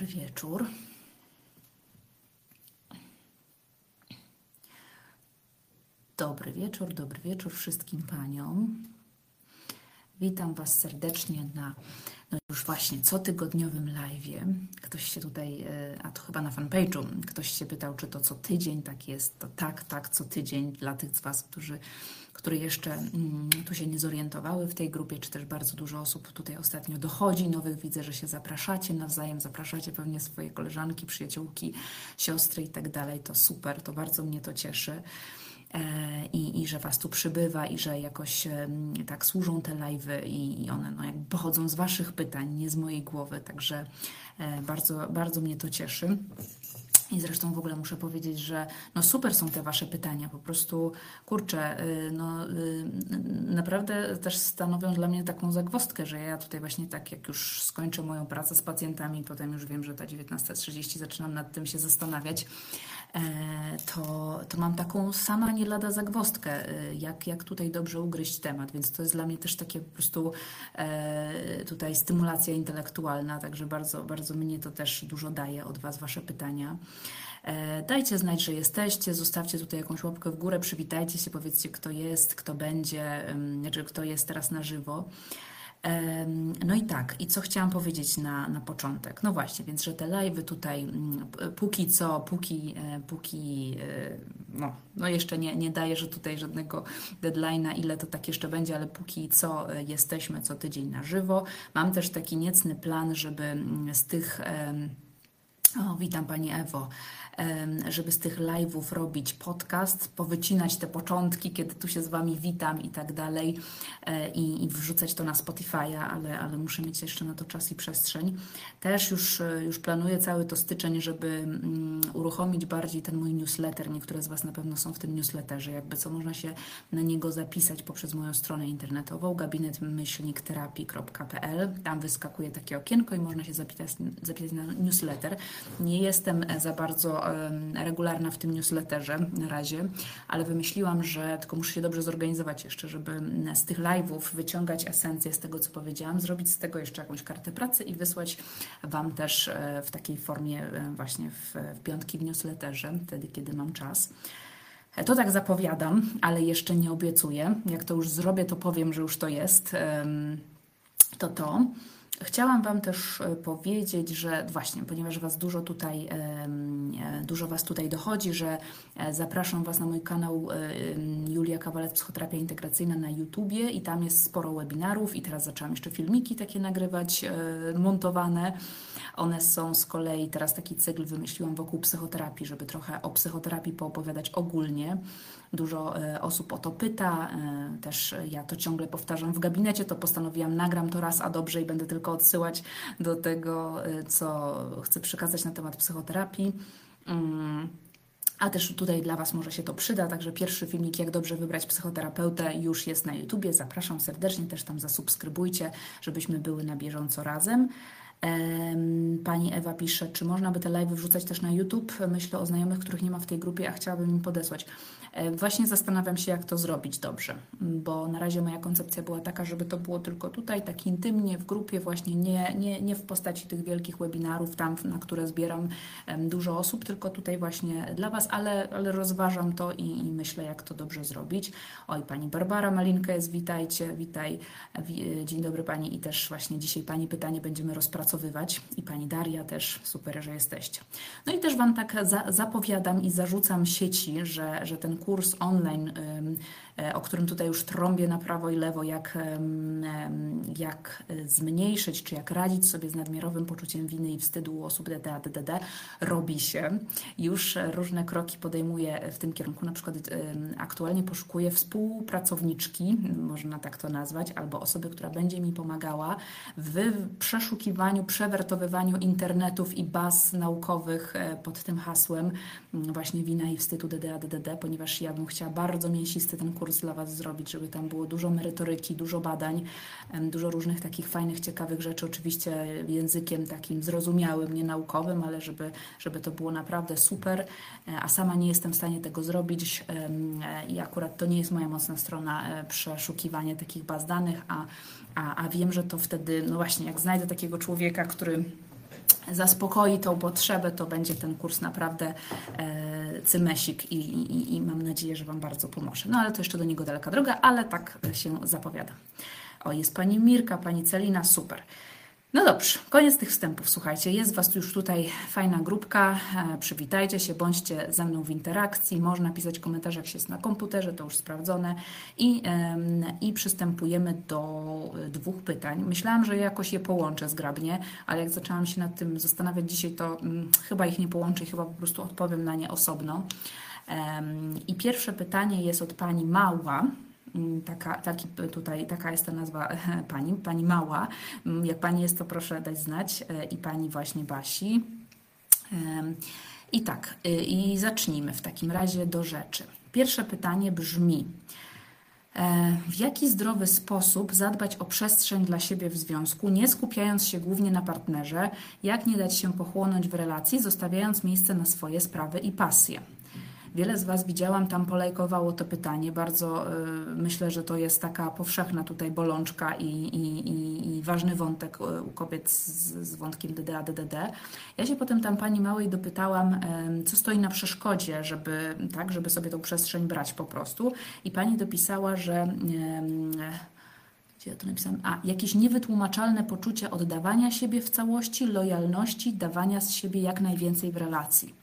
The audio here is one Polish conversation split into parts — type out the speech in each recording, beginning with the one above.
Dobry wieczór. Dobry wieczór, dobry wieczór wszystkim paniom. Witam Was serdecznie na już właśnie cotygodniowym live'ie. Ktoś się tutaj, e, a to chyba na fanpage'u, ktoś się pytał, czy to co tydzień tak jest. To tak, tak, co tydzień dla tych z Was, którzy które jeszcze mm, tu się nie zorientowały w tej grupie, czy też bardzo dużo osób tutaj ostatnio dochodzi, nowych widzę, że się zapraszacie nawzajem, zapraszacie pewnie swoje koleżanki, przyjaciółki, siostry i tak dalej, to super, to bardzo mnie to cieszy. E, I, i, że Was tu przybywa i że jakoś tak służą te live'y i, one no, jakby pochodzą z Waszych pytań, nie z mojej głowy, także e, bardzo, bardzo mnie to cieszy. I zresztą w ogóle muszę powiedzieć, że no super są te Wasze pytania. Po prostu, kurczę, y, no, y, naprawdę też stanowią dla mnie taką zagwostkę, że ja tutaj właśnie tak, jak już skończę moją pracę z pacjentami, potem już wiem, że ta 19.30 zaczynam nad tym się zastanawiać, to, to mam taką sama nie lada zagwostkę, y, jak, jak tutaj dobrze ugryźć temat. Więc to jest dla mnie też takie po prostu e, tutaj stymulacja intelektualna, także bardzo, bardzo mnie to też dużo daje od Was Wasze pytania. E, dajcie znać, że jesteście, zostawcie tutaj jakąś łapkę w górę, przywitajcie się, powiedzcie kto jest, kto będzie, znaczy kto jest teraz na żywo. No i tak, i co chciałam powiedzieć na, na początek? No właśnie, więc że te live'y tutaj mm, póki co, póki, e, póki e, no, no jeszcze nie, nie daję, że tutaj żadnego deadline'a, ile to tak jeszcze będzie, ale póki co jesteśmy co tydzień na żywo. Mam też taki niecny plan, żeby mm, z tych o, witam Pani Ewo żeby z tych live'ów robić podcast, powycinać te początki, kiedy tu się z Wami witam i tak dalej e, i, i wrzucać to na Spotify'a, ale, ale muszę mieć jeszcze na to czas i przestrzeń. Też już, e, już planuję cały to styczeń, żeby um, uruchomić bardziej ten mój newsletter. Niektóre z Was na pewno są w tym newsletterze, jakby co można się na niego zapisać poprzez moją stronę internetową gabinetmyślnikterapii.pl. Tam wyskakuje takie okienko i można się zapisać, zapisać na newsletter. Nie jestem za bardzo regularna w tym newsletterze na razie, ale wymyśliłam, że tylko muszę się dobrze zorganizować jeszcze, żeby z tych live'ów wyciągać esencję z tego, co powiedziałam, zrobić z tego jeszcze jakąś kartę pracy i wysłać Wam też e, w takiej formie e, właśnie w, w piątki w newsletterze, wtedy, kiedy mam czas. E, to tak zapowiadam, ale jeszcze nie obiecuję. Jak to już zrobię, to powiem, że już to jest. To to. Chciałam Wam też e, powiedzieć, że właśnie, ponieważ Was dużo tutaj, e, dużo Was tutaj dochodzi, że e, zapraszam Was na mój kanał Julia Kawalet Psychoterapia Integracyjna na YouTubie i tam jest sporo webinarów i teraz zaczęłam jeszcze filmiki takie nagrywać, montowane. One są z kolei, teraz taki cykl wymyśliłam wokół psychoterapii, żeby trochę o psychoterapii poopowiadać ogólnie. Dużo osób o to pyta, też ja to ciągle powtarzam w gabinecie, to postanowiłam, nagram to raz, a dobrze i będę tylko odsyłać do tego, e, co chcę przekazać na temat psychoterapii. Mm. A też tutaj dla Was może się to przyda, także pierwszy filmik, jak dobrze wybrać psychoterapeutę, już jest na YouTubie. Zapraszam serdecznie, też tam zasubskrybujcie, żebyśmy były na bieżąco razem. Pani Ewa pisze, czy można by te live wrzucać też na YouTube? Myślę o znajomych, których nie ma w tej grupie, a chciałabym im podesłać. E, właśnie zastanawiam się, jak to zrobić dobrze, bo na razie moja koncepcja była taka, żeby to było tylko tutaj, tak intymnie, w grupie, właśnie nie, nie, nie w postaci tych wielkich webinarów, tam, na które zbieram dużo osób, tylko tutaj właśnie dla Was, ale, ale rozważam to i, i myślę, jak to dobrze zrobić. Oj, Pani Barbara Malinka jest, witajcie, witaj, dzień dobry Pani i też właśnie dzisiaj Pani pytanie będziemy i Pani Daria też, super, że jesteście. No i też Wam tak za, zapowiadam i zarzucam sieci, że, że ten kurs online, o którym tutaj już trąbię na prawo i lewo, jak, jak zmniejszyć, czy jak radzić sobie z nadmiarowym poczuciem winy i wstydu u osób DDA, DDD, robi się. Już różne kroki podejmuję w tym kierunku. Na przykład aktualnie poszukuję współpracowniczki, można tak to nazwać, albo osoby, która będzie mi pomagała w przeszukiwaniu, przewertowywaniu internetów i baz naukowych e, pod tym hasłem właśnie wina i wstydu DDA, DDD, ponieważ ja bym chciała bardzo mięsisty ten kurs dla Was zrobić, żeby tam było dużo merytoryki, dużo badań, dużo różnych takich fajnych, ciekawych rzeczy, oczywiście językiem takim zrozumiałym, nie naukowym, ale żeby, żeby to było naprawdę super, e, a sama nie jestem w stanie tego zrobić e, i akurat to nie jest moja mocna strona e, przeszukiwanie takich baz danych, a, a, a wiem, że to wtedy, no właśnie, jak znajdę takiego człowieka, który zaspokoi tą potrzebę, to będzie ten kurs naprawdę e, cymesik i, i, i mam nadzieję, że Wam bardzo pomoże. No ale to jeszcze do niego daleka droga, ale tak się zapowiada. O, jest Pani Mirka, Pani Celina, super. No dobrze, koniec tych wstępów. Słuchajcie, jest Was już tutaj fajna grupka. E, przywitajcie się, bądźcie ze mną w interakcji. Można pisać komentarze, jak się jest na komputerze, to już sprawdzone. I, I przystępujemy do e, dwóch pytań. Myślałam, że jakoś je połączę zgrabnie, ale jak zaczęłam się nad tym zastanawiać dzisiaj, to hmm, chyba ich nie połączę i chyba po prostu odpowiem na nie osobno. I pierwsze pytanie jest od Pani Mała. Mm, taka, taki tutaj, taka jest ta nazwa pani, pani Mała. Mm, jak pani jest, to proszę dać znać e, i pani właśnie Basi. I tak, y, i zacznijmy w takim razie do rzeczy. Pierwsze pytanie brzmi: e, w jaki zdrowy sposób zadbać o przestrzeń dla siebie w związku, nie skupiając się głównie na partnerze, jak nie dać się pochłonąć w relacji, zostawiając miejsce na swoje sprawy i pasje? Wiele z Was widziałam, tam polajkowało to pytanie. Bardzo y, myślę, że to jest taka powszechna tutaj bolączka i, i, i, ważny wątek y, u kobiet z, z wątkiem DDA, DDD. Ja się potem tam pani małej dopytałam, co stoi na przeszkodzie, żeby, tak, żeby sobie tą przestrzeń brać po prostu. I pani dopisała, że gdzie ja to napisałam? A, jakieś niewytłumaczalne poczucie oddawania siebie w całości, lojalności, dawania z siebie jak najwięcej w relacji.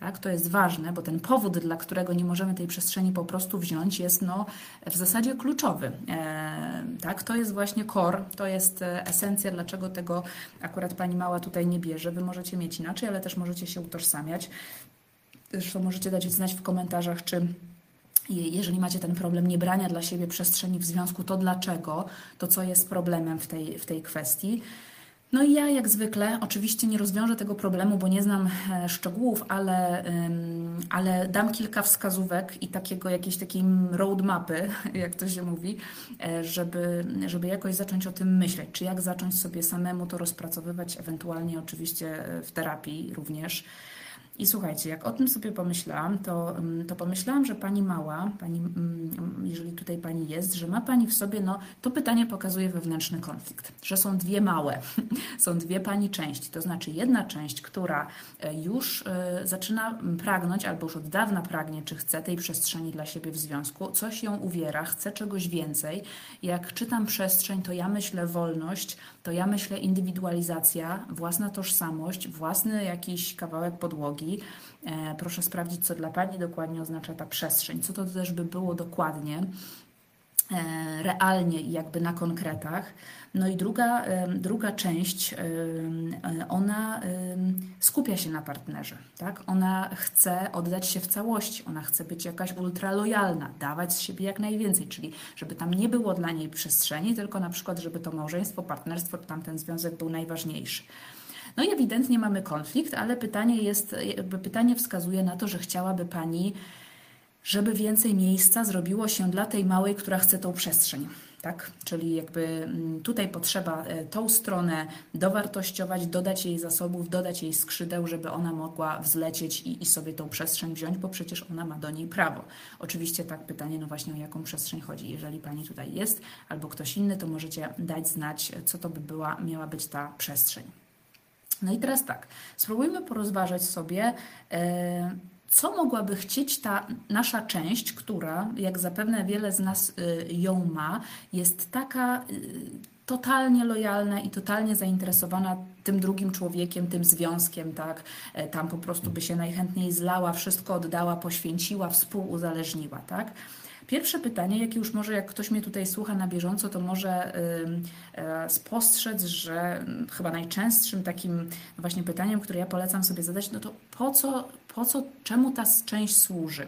Tak? To jest ważne, bo ten powód, dla którego nie możemy tej przestrzeni po prostu wziąć, jest no, w zasadzie kluczowy. E, tak? To jest właśnie core, to jest e, esencja, dlaczego tego akurat pani mała tutaj nie bierze. Wy możecie mieć inaczej, ale też możecie się utożsamiać. Zresztą możecie dać znać w komentarzach, czy jeżeli macie ten problem niebrania dla siebie przestrzeni w związku, to dlaczego, to co jest problemem w tej, w tej kwestii. No i ja jak zwykle, oczywiście nie rozwiążę tego problemu, bo nie znam e, szczegółów, ale, ale dam kilka wskazówek i takiego jakiejś takiej roadmapy, jak to się mówi, e, żeby, żeby jakoś zacząć o tym myśleć, czy jak zacząć sobie samemu to rozpracowywać, ewentualnie oczywiście e, w terapii również. I słuchajcie, jak o tym sobie pomyślałam, to, mm, to pomyślałam, że pani mała, pani, mm, jeżeli tutaj pani jest, że ma pani w sobie, no to pytanie pokazuje wewnętrzny konflikt, że są dwie małe, są dwie pani części. To znaczy jedna część, która e, już e, zaczyna pragnąć, albo już od dawna pragnie, czy chce tej przestrzeni dla siebie w związku, coś ją uwiera, chce czegoś więcej. Jak czytam przestrzeń, to ja myślę wolność, to ja myślę indywidualizacja, własna tożsamość, własny jakiś kawałek podłogi. E, proszę sprawdzić, co dla Pani dokładnie oznacza ta przestrzeń, co to też by było dokładnie, e, realnie i jakby na konkretach. No i druga, druga część, ona skupia się na partnerze, tak? Ona chce oddać się w całości, ona chce być jakaś ultralojalna, dawać z siebie jak najwięcej, czyli żeby tam nie było dla niej przestrzeni, tylko na przykład, żeby to małżeństwo, partnerstwo, tamten związek był najważniejszy. No i ewidentnie mamy konflikt, ale pytanie jest, pytanie wskazuje na to, że chciałaby Pani, żeby więcej miejsca zrobiło się dla tej małej, która chce tą przestrzeń tak? Czyli jakby mm, tutaj potrzeba e, tą stronę dowartościować, dodać jej zasobów, dodać jej skrzydeł, żeby ona mogła wzlecieć i, i sobie tą przestrzeń wziąć, bo przecież ona ma do niej prawo. Oczywiście tak pytanie, no właśnie o jaką przestrzeń chodzi. Jeżeli Pani tutaj jest albo ktoś inny, to możecie dać znać, co to by była, miała być ta przestrzeń. No i teraz tak, spróbujmy porozważać sobie, yy, co mogłaby chcieć ta nasza część, która, jak zapewne wiele z nas y, ją ma, jest taka y, totalnie lojalna i totalnie zainteresowana tym drugim człowiekiem, tym związkiem, tak? E, tam po prostu by się najchętniej zlała, wszystko oddała, poświęciła, współuzależniła, tak? Pierwsze pytanie, jakie już może jak ktoś mnie tutaj słucha na bieżąco, to może e, spostrzec, że chyba najczęstszym takim właśnie pytaniem, które ja polecam sobie zadać, no to po co, po co czemu ta część służy?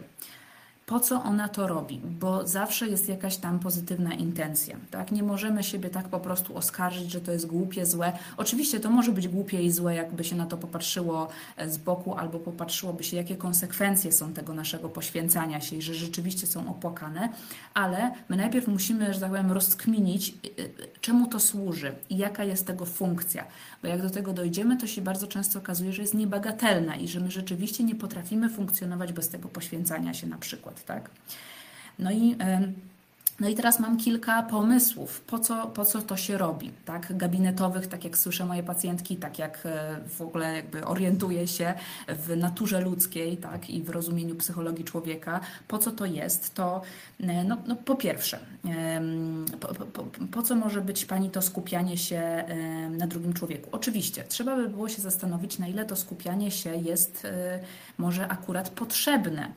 po co ona to robi, bo zawsze jest jakaś tam pozytywna intencja. Tak? Nie możemy siebie tak po prostu oskarżyć, że to jest głupie, złe. Oczywiście to może być głupie i złe, jakby się na to popatrzyło e, z boku, albo popatrzyłoby się, jakie konsekwencje są tego naszego poświęcania się i że rzeczywiście są opłakane, ale my najpierw musimy, że tak powiem, rozkminić, e, e, czemu to służy i jaka jest tego funkcja. Bo jak do tego dojdziemy, to się bardzo często okazuje, że jest niebagatelna i że my rzeczywiście nie potrafimy funkcjonować bez tego poświęcania się na przykład tak? No i No i teraz mam kilka pomysłów, po co, po co to się robi, tak? Gabinetowych, tak jak słyszę moje pacjentki, tak jak e, w ogóle jakby orientuję się w naturze ludzkiej, tak? I w rozumieniu psychologii człowieka. Po co to jest? To e, no, no po pierwsze, po, po, po co może być Pani to skupianie się na drugim człowieku? Oczywiście, trzeba by było się zastanowić, na ile to skupianie się jest e, może akurat potrzebne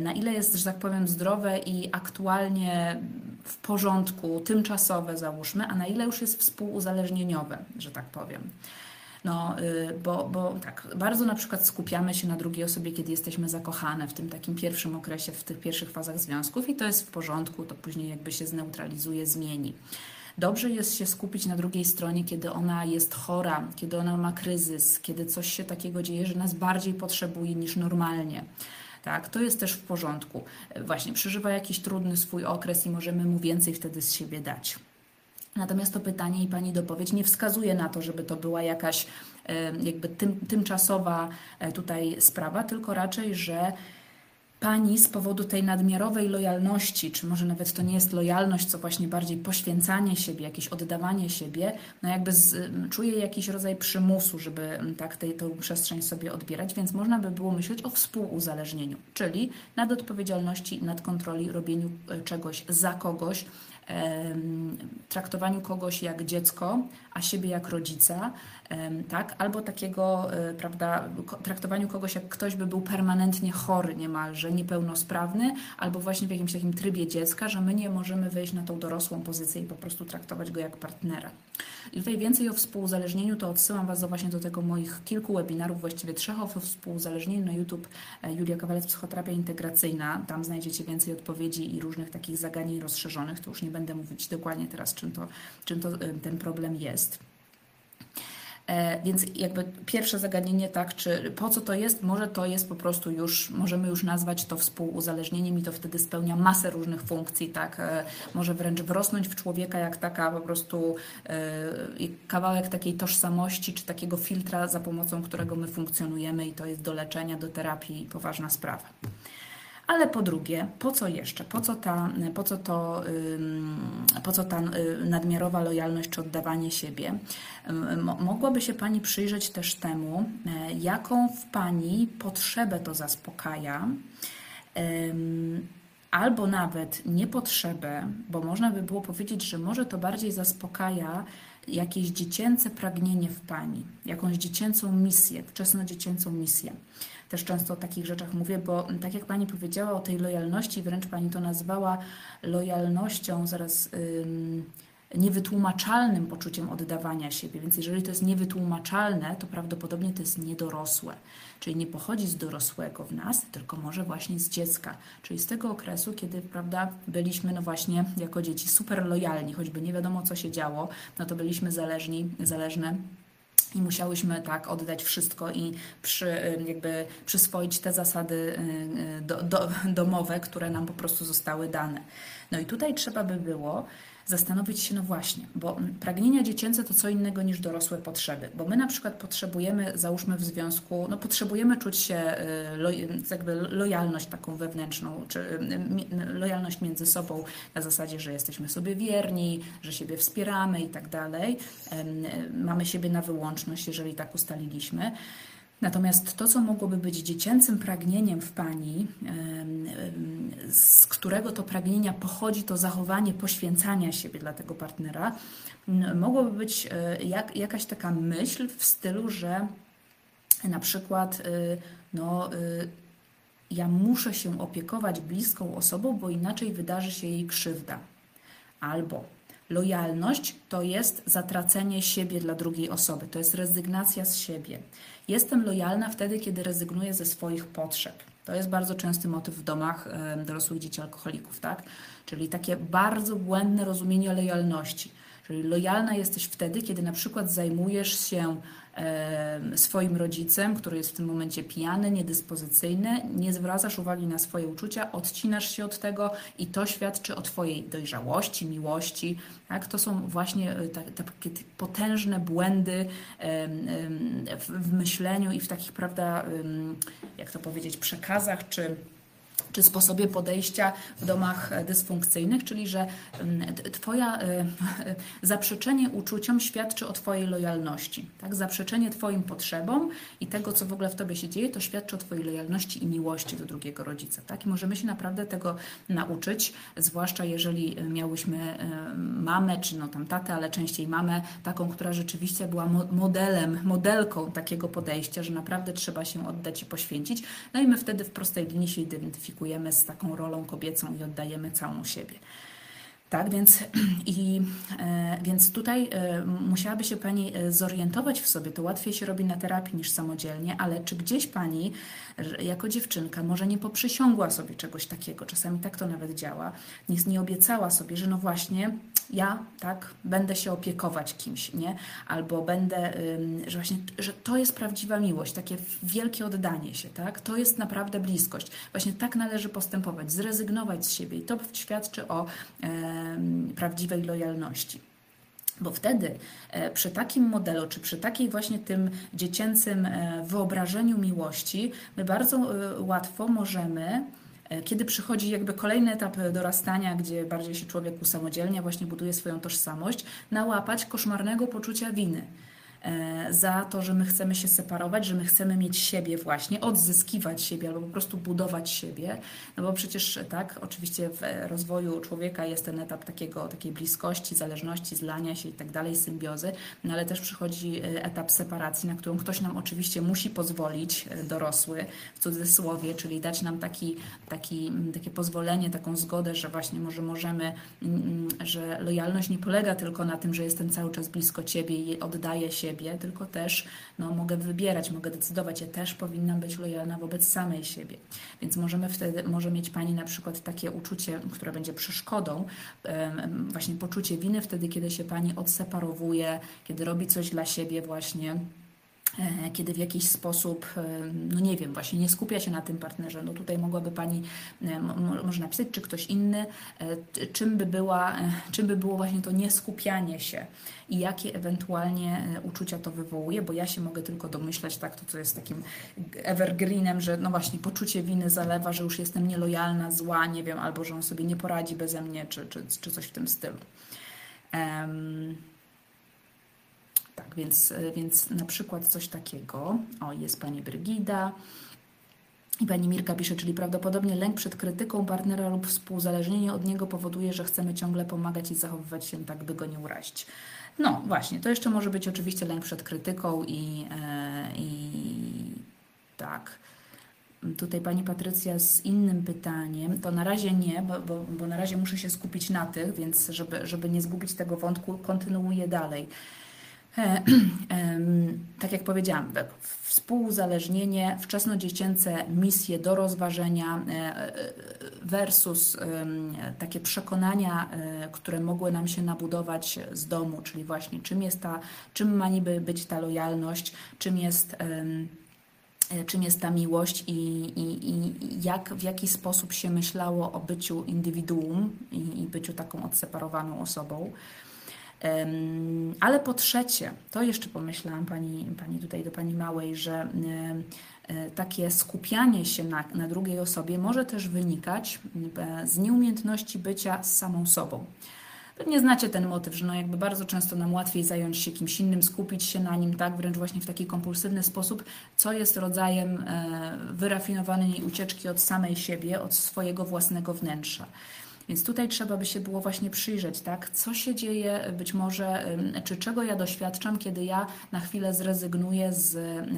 na ile jest, że tak powiem, zdrowe i aktualnie w porządku, tymczasowe załóżmy, a na ile już jest współuzależnieniowe, że tak powiem. No, y, bo, bo tak, bardzo na przykład skupiamy się na drugiej osobie, kiedy jesteśmy zakochane w tym takim pierwszym okresie, w tych pierwszych fazach związków i to jest w porządku, to później jakby się zneutralizuje, zmieni. Dobrze jest się skupić na drugiej stronie, kiedy ona jest chora, kiedy ona ma kryzys, kiedy coś się takiego dzieje, że nas bardziej potrzebuje niż normalnie tak, to jest też w porządku. Właśnie przeżywa jakiś trudny swój okres i możemy mu więcej wtedy z siebie dać. Natomiast to pytanie i Pani dopowiedź nie wskazuje na to, żeby to była jakaś jakby tym, tymczasowa e, tutaj sprawa, tylko raczej, że pani z powodu tej nadmiarowej lojalności, czy może nawet to nie jest lojalność, co właśnie bardziej poświęcanie siebie, jakieś oddawanie siebie, no jakby z, czuje jakiś rodzaj przymusu, żeby tak tej, tą przestrzeń sobie odbierać, więc można by było myśleć o współuzależnieniu, czyli nadodpowiedzialności, nadkontroli, robieniu e, czegoś za kogoś, traktowaniu kogoś jak dziecko, a siebie jak rodzica, tak? Albo takiego, e, prawda, traktowaniu kogoś jak ktoś by był permanentnie chory niemalże, niepełnosprawny, albo właśnie w jakimś takim trybie dziecka, że my nie możemy wejść na tą dorosłą pozycję i po prostu traktować go jak partnera. I tutaj więcej o współuzależnieniu to odsyłam Was do właśnie do tego moich kilku webinarów, właściwie trzech o współuzależnieniu na YouTube e, Julia Kawalec Psychoterapia Integracyjna. Tam znajdziecie więcej odpowiedzi i różnych takich zagadnień rozszerzonych. To już nie będę mówić dokładnie teraz, czym to, czym to ten problem jest. E, więc jakby pierwsze zagadnienie, tak, czy po co to jest? Może to jest po prostu już, możemy już nazwać to współuzależnieniem i to wtedy spełnia masę różnych funkcji, tak, e, może wręcz wrosnąć w człowieka jak taka po prostu e, kawałek takiej tożsamości, czy takiego filtra, za pomocą którego my funkcjonujemy i to jest do leczenia, do terapii poważna sprawa. Ale po drugie, po co jeszcze? Po co ta, po co to, po co ta y, nadmiarowa lojalność czy oddawanie siebie? Mogłaby się Pani przyjrzeć też temu, e, jaką w Pani potrzebę to zaspokaja, albo nawet nie potrzebę, bo można by było powiedzieć, że może to bardziej zaspokaja jakieś dziecięce pragnienie w Pani, jakąś dziecięcą misję, wczesnodziecięcą misję też często o takich rzeczach mówię, bo tak jak Pani powiedziała o tej lojalności, wręcz Pani to nazwała lojalnością, zaraz ym, niewytłumaczalnym poczuciem oddawania siebie. Więc jeżeli to jest niewytłumaczalne, to prawdopodobnie to jest niedorosłe. Czyli nie pochodzi z dorosłego w nas, tylko może właśnie z dziecka. Czyli z tego okresu, kiedy prawda, byliśmy no właśnie jako dzieci super lojalni, choćby nie wiadomo co się działo, no to byliśmy zależni, zależne i musiałyśmy tak oddać wszystko i przy, jakby przyswoić te zasady y, y, do, do, domowe, które nam po prostu zostały dane. No i tutaj trzeba by było zastanowić się, no właśnie, bo pragnienia dziecięce to co innego niż dorosłe potrzeby, bo my na przykład potrzebujemy, załóżmy w związku, no potrzebujemy czuć się, y, jakby lojalność taką wewnętrzną, czy y, lojalność między sobą na zasadzie, że jesteśmy sobie wierni, że siebie wspieramy i tak dalej, mamy siebie na wyłączność, jeżeli tak ustaliliśmy. Natomiast to, co mogłoby być dziecięcym pragnieniem w pani, z którego to pragnienia pochodzi to zachowanie poświęcania siebie dla tego partnera, mogłoby być e, jak, jakaś taka myśl w stylu, że na przykład e, no, e, ja muszę się opiekować bliską osobą, bo inaczej wydarzy się jej krzywda. Albo lojalność to jest zatracenie siebie dla drugiej osoby, to jest rezygnacja z siebie. Jestem lojalna wtedy, kiedy rezygnuję ze swoich potrzeb. To jest bardzo częsty motyw w domach dorosłych dzieci alkoholików, tak? Czyli takie bardzo błędne rozumienie lojalności. Czyli lojalna jesteś wtedy, kiedy na przykład zajmujesz się swoim rodzicem, który jest w tym momencie pijany, niedyspozycyjny, nie zwracasz uwagi na swoje uczucia, odcinasz się od tego i to świadczy o Twojej dojrzałości, miłości. Tak? To są właśnie e, takie potężne błędy w myśleniu i w takich, prawda, jak to powiedzieć, przekazach czy czy sposobie podejścia w domach dysfunkcyjnych, czyli że mm, Twoja e, zaprzeczenie uczuciom świadczy o Twojej lojalności. Tak? Zaprzeczenie Twoim potrzebom i tego, co w ogóle w Tobie się dzieje, to świadczy o Twojej lojalności i miłości do drugiego rodzica. Tak? I możemy się naprawdę tego nauczyć, zwłaszcza jeżeli miałyśmy e, mamę, czy no tam tatę, ale częściej mamę, taką, która rzeczywiście była modelem, modelką takiego podejścia, że naprawdę trzeba się oddać i poświęcić. No i my wtedy w prostej linii się identyfikujemy identyfikujemy z taką rolą kobiecą i oddajemy całą siebie. Tak, więc, i, e, więc tutaj e, musiałaby się Pani e, zorientować w sobie. To łatwiej się robi na terapii niż samodzielnie, ale czy gdzieś Pani jako dziewczynka może nie poprzysiągła sobie czegoś takiego, czasami tak to nawet działa, nie, nie obiecała sobie, że no właśnie ja tak będę się opiekować kimś, nie? Albo będę, że właśnie, że to jest prawdziwa miłość, takie wielkie oddanie się, tak? To jest naprawdę bliskość. Właśnie tak należy postępować, zrezygnować z siebie i to świadczy o prawdziwej lojalności. Bo wtedy e, przy takim modelu, czy przy takiej właśnie tym dziecięcym e, wyobrażeniu miłości, my bardzo e, łatwo możemy kiedy przychodzi jakby kolejny etap dorastania, gdzie bardziej się człowiek usamodzielnia, właśnie buduje swoją tożsamość, nałapać koszmarnego poczucia winy. E, za to, że my chcemy się separować, że my chcemy mieć siebie właśnie, odzyskiwać siebie albo po prostu budować siebie. No bo przecież tak, oczywiście w rozwoju człowieka jest ten etap takiego, takiej bliskości, zależności, zlania się i tak dalej, symbiozy, no ale też przychodzi e, etap separacji, na którą ktoś nam oczywiście musi pozwolić, e, dorosły, w cudzysłowie, czyli dać nam taki, taki, takie pozwolenie, taką zgodę, że właśnie może możemy, że lojalność nie polega tylko na tym, że jestem cały czas blisko Ciebie i oddaję się siebie, tylko też no, mogę wybierać, mogę decydować. Ja też powinnam być lojalna wobec samej siebie. Więc możemy wtedy, może mieć Pani na przykład takie uczucie, które będzie przeszkodą, właśnie poczucie winy wtedy, kiedy się Pani odseparowuje, kiedy robi coś dla siebie właśnie kiedy w jakiś sposób, e, no nie wiem, właśnie nie skupia się na tym partnerze. No tutaj mogłaby Pani e, może napisać, czy ktoś inny, czym by, była, czym by było właśnie to nieskupianie się i jakie ewentualnie uczucia to wywołuje, bo ja się mogę tylko domyślać, tak, to co jest takim evergreenem, że no właśnie poczucie winy zalewa, że już jestem nielojalna, zła, nie wiem, albo że on sobie nie poradzi beze mnie, czy, czy, czy coś w tym stylu. Um, tak, więc, więc na przykład coś takiego. O, jest pani Brygida. I pani Mirka pisze, czyli prawdopodobnie lęk przed krytyką partnera lub współzależnienie od niego powoduje, że chcemy ciągle pomagać i zachowywać się tak, by go nie urazić. No właśnie, to jeszcze może być oczywiście lęk przed krytyką i, e, i tak. Tutaj pani Patrycja z innym pytaniem. To na razie nie, bo, bo, bo na razie muszę się skupić na tych, więc żeby, żeby nie zgubić tego wątku, kontynuuję dalej. E, tak jak powiedziałam, współuzależnienie, wczesnodziecięce misje do rozważenia e, e, versus takie przekonania, które mogły nam się nabudować z domu, czyli właśnie czym jest ta, czym ma niby być ta lojalność, czym jest czym jest ta miłość i, i, i jak, w jaki sposób się myślało o byciu indywiduum i, i byciu taką odseparowaną osobą. Ale po trzecie, to jeszcze pomyślałam pani, pani tutaj do pani Małej, że e, takie skupianie się na, na drugiej osobie może też wynikać e, z nieumiejętności bycia z samą sobą. Pewnie znacie ten motyw, że no jakby bardzo często nam łatwiej zająć się kimś innym, skupić się na nim, tak, wręcz właśnie w taki kompulsywny sposób, co jest rodzajem e, wyrafinowanej ucieczki od samej siebie, od swojego własnego wnętrza. Więc tutaj trzeba by się było właśnie przyjrzeć, tak, co się dzieje, być może, czy czego ja doświadczam, kiedy ja na chwilę zrezygnuję z,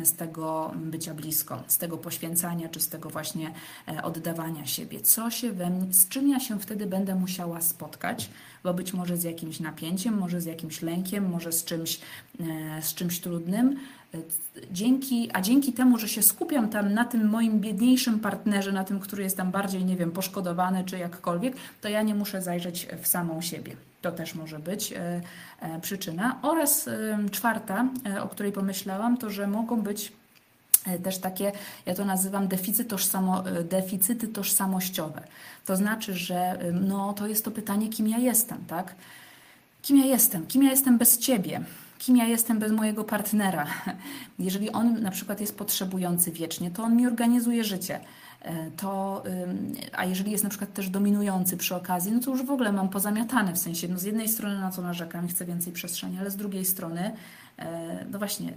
z tego bycia blisko, z tego poświęcania, czy z tego właśnie e, oddawania siebie. Co się we mnie, z czym ja się wtedy będę musiała spotkać, bo być może z jakimś napięciem, może z jakimś lękiem, może z czymś, e, z czymś trudnym, dzięki, a dzięki temu, że się skupiam tam na tym moim biedniejszym partnerze, na tym, który jest tam bardziej, nie wiem, poszkodowany czy jakkolwiek, to ja nie muszę zajrzeć w samą siebie. To też może być e, e, przyczyna. Oraz czwarta, o której pomyślałam, to że mogą być też takie, ja to nazywam deficyt tożsamo, deficyty tożsamościowe. To znaczy, że no, to jest to pytanie, kim ja jestem, tak? Kim ja jestem? Kim ja jestem bez ciebie? kim ja jestem bez mojego partnera. Jeżeli on na przykład jest potrzebujący wiecznie, to on mi organizuje życie. To, a jeżeli jest na przykład też dominujący przy okazji, no to już w ogóle mam pozamiatane w sensie, no z jednej strony na to narzekam i chcę więcej przestrzeni, ale z drugiej strony E, no właśnie,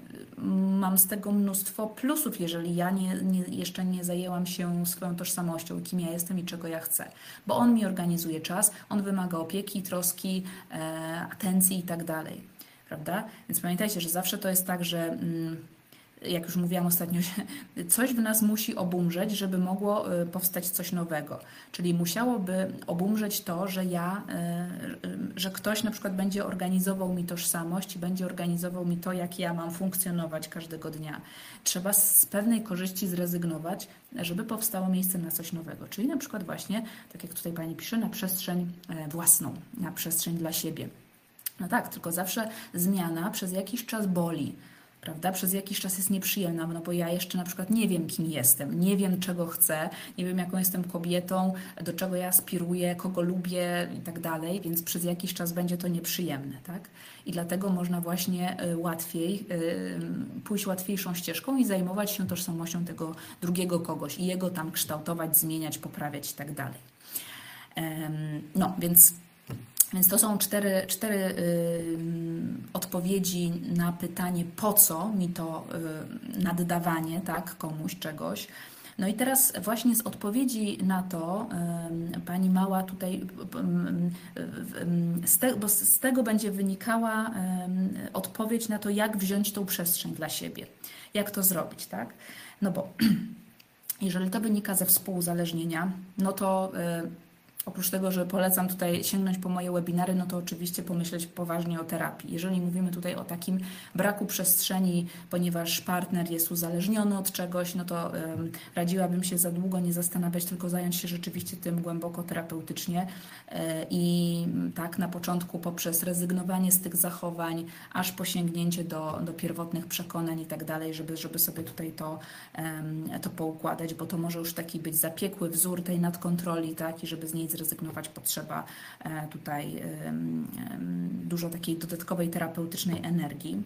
mam z tego mnóstwo plusów, jeżeli ja nie, nie, jeszcze nie zajęłam się swoją tożsamością, kim ja jestem i czego ja chcę. Bo on mi organizuje czas, on wymaga opieki, troski, e, atencji i tak dalej. Prawda? Więc pamiętajcie, że zawsze to jest tak, że. Mm, jak już mówiłam ostatnio, coś w nas musi obumrzeć, żeby mogło y, powstać coś nowego. Czyli musiałoby obumrzeć to, że ja, y, y, że ktoś na przykład będzie organizował mi tożsamość i będzie organizował mi to, jak ja mam funkcjonować każdego dnia. Trzeba z pewnej korzyści zrezygnować, żeby powstało miejsce na coś nowego. Czyli na przykład właśnie, tak jak tutaj Pani pisze, na przestrzeń e, własną, na przestrzeń dla siebie. No tak, tylko zawsze zmiana przez jakiś czas boli prawda? Przez jakiś czas jest nieprzyjemna, no bo ja jeszcze na przykład nie wiem, kim jestem, nie wiem, czego chcę, nie wiem, jaką jestem kobietą, do czego ja aspiruję, kogo lubię i tak dalej, więc przez jakiś czas będzie to nieprzyjemne, tak? I dlatego można właśnie y, łatwiej, y, pójść łatwiejszą ścieżką i zajmować się tożsamością tego drugiego kogoś i jego tam kształtować, zmieniać, poprawiać i tak dalej. No, więc więc to są cztery, cztery y, odpowiedzi na pytanie, po co mi to y, naddawanie tak, komuś czegoś. No i teraz właśnie z odpowiedzi na to y, pani Mała tutaj, z, te, bo z tego będzie wynikała odpowiedź na to, jak wziąć tą przestrzeń dla siebie, jak to zrobić, tak? No bo jeżeli to wynika ze współuzależnienia, no to Oprócz tego, że polecam tutaj sięgnąć po moje webinary, no to oczywiście pomyśleć poważnie o terapii. Jeżeli mówimy tutaj o takim braku przestrzeni, ponieważ partner jest uzależniony od czegoś, no to um, radziłabym się za długo nie zastanawiać, tylko zająć się rzeczywiście tym głęboko terapeutycznie e, i tak na początku poprzez rezygnowanie z tych zachowań, aż po sięgnięcie do, do pierwotnych przekonań i tak dalej, żeby, żeby sobie tutaj to, um, to poukładać, bo to może już taki być zapiekły wzór tej nadkontroli, tak, i żeby z niej zrezygnować, potrzeba e, tutaj dużo takiej dodatkowej terapeutycznej energii.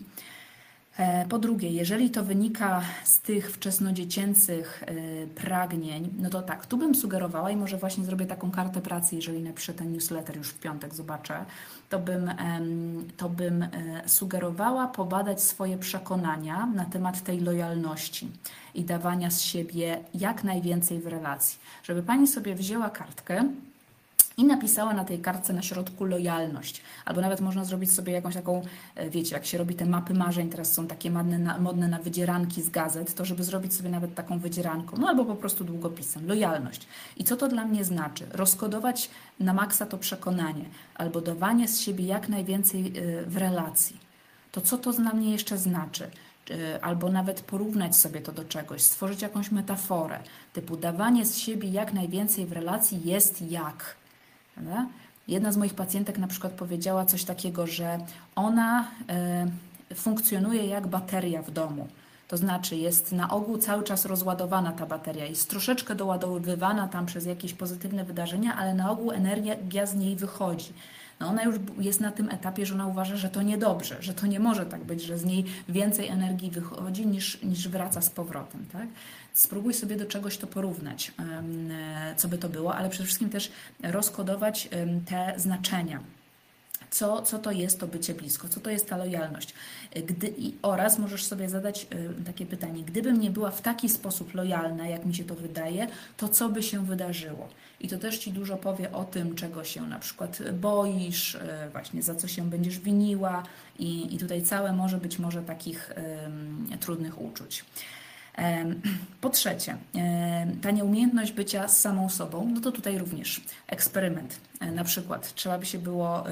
E, po drugie, jeżeli to wynika z tych wczesnodziecięcych e, pragnień, no to tak, tu bym sugerowała i może właśnie zrobię taką kartę pracy, jeżeli napiszę ten newsletter już w piątek, zobaczę, to bym, to bym sugerowała pobadać swoje przekonania na temat tej lojalności i dawania z siebie jak najwięcej w relacji. Żeby Pani sobie wzięła kartkę, i napisała na tej kartce na środku lojalność. Albo nawet można zrobić sobie jakąś taką, e, wiecie, jak się robi te mapy marzeń, teraz są takie modne na, modne na wydzieranki z gazet, to żeby zrobić sobie nawet taką wydzieranką, no albo po prostu długopisem. Lojalność. I co to dla mnie znaczy? Rozkodować na maksa to przekonanie, albo dawanie z siebie jak najwięcej e, w relacji. To co to dla mnie jeszcze znaczy? E, albo nawet porównać sobie to do czegoś, stworzyć jakąś metaforę, typu dawanie z siebie jak najwięcej w relacji jest jak. Prawda? Jedna z moich pacjentek na przykład powiedziała coś takiego, że ona y, funkcjonuje jak bateria w domu. To znaczy jest na ogół cały czas rozładowana ta bateria, jest troszeczkę doładowywana tam przez jakieś pozytywne wydarzenia, ale na ogół energia z niej wychodzi. No ona już jest na tym etapie, że ona uważa, że to niedobrze, że to nie może tak być, że z niej więcej energii wychodzi niż, niż wraca z powrotem. Tak? Spróbuj sobie do czegoś to porównać, co by to było, ale przede wszystkim też rozkodować te znaczenia. Co, co to jest to bycie blisko, co to jest ta lojalność. Gdy, i, oraz możesz sobie zadać y, takie pytanie, gdybym nie była w taki sposób lojalna, jak mi się to wydaje, to co by się wydarzyło? I to też Ci dużo powie o tym, czego się na przykład boisz, y, właśnie za co się będziesz winiła i, i tutaj całe może być może takich y, trudnych uczuć. Po trzecie, ta nieumiejętność bycia z samą sobą, no to tutaj również eksperyment. E, na przykład trzeba by się było,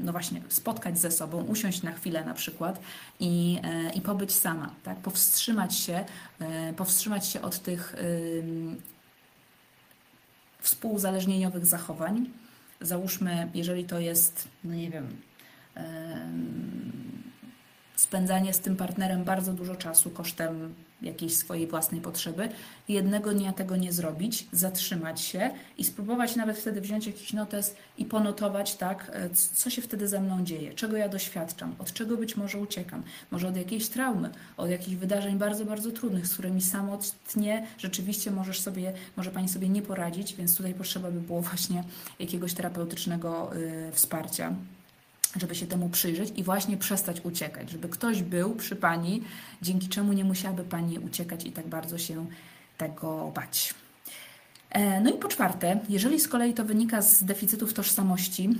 no właśnie, spotkać ze sobą, usiąść na chwilę na przykład i, e, i pobyć sama, tak? powstrzymać się, e, powstrzymać się od tych współuzależnieniowych zachowań. Załóżmy, jeżeli to jest, no nie wiem, spędzanie z tym partnerem bardzo dużo czasu kosztem jakiejś swojej własnej potrzeby. Jednego dnia tego nie zrobić, zatrzymać się i spróbować nawet wtedy wziąć jakiś notes i ponotować, tak, e, co się wtedy ze mną dzieje, czego ja doświadczam, od czego być może uciekam, może od jakiejś traumy, od jakichś wydarzeń bardzo, bardzo trudnych, z którymi samotnie rzeczywiście możesz sobie, może Pani sobie nie poradzić, więc tutaj potrzeba by było właśnie jakiegoś terapeutycznego y, wsparcia żeby się temu przyjrzeć i właśnie przestać uciekać, żeby ktoś był przy Pani, dzięki czemu nie musiałaby Pani uciekać i tak bardzo się tego bać. E, no i po czwarte, jeżeli z kolei to wynika z deficytów tożsamości,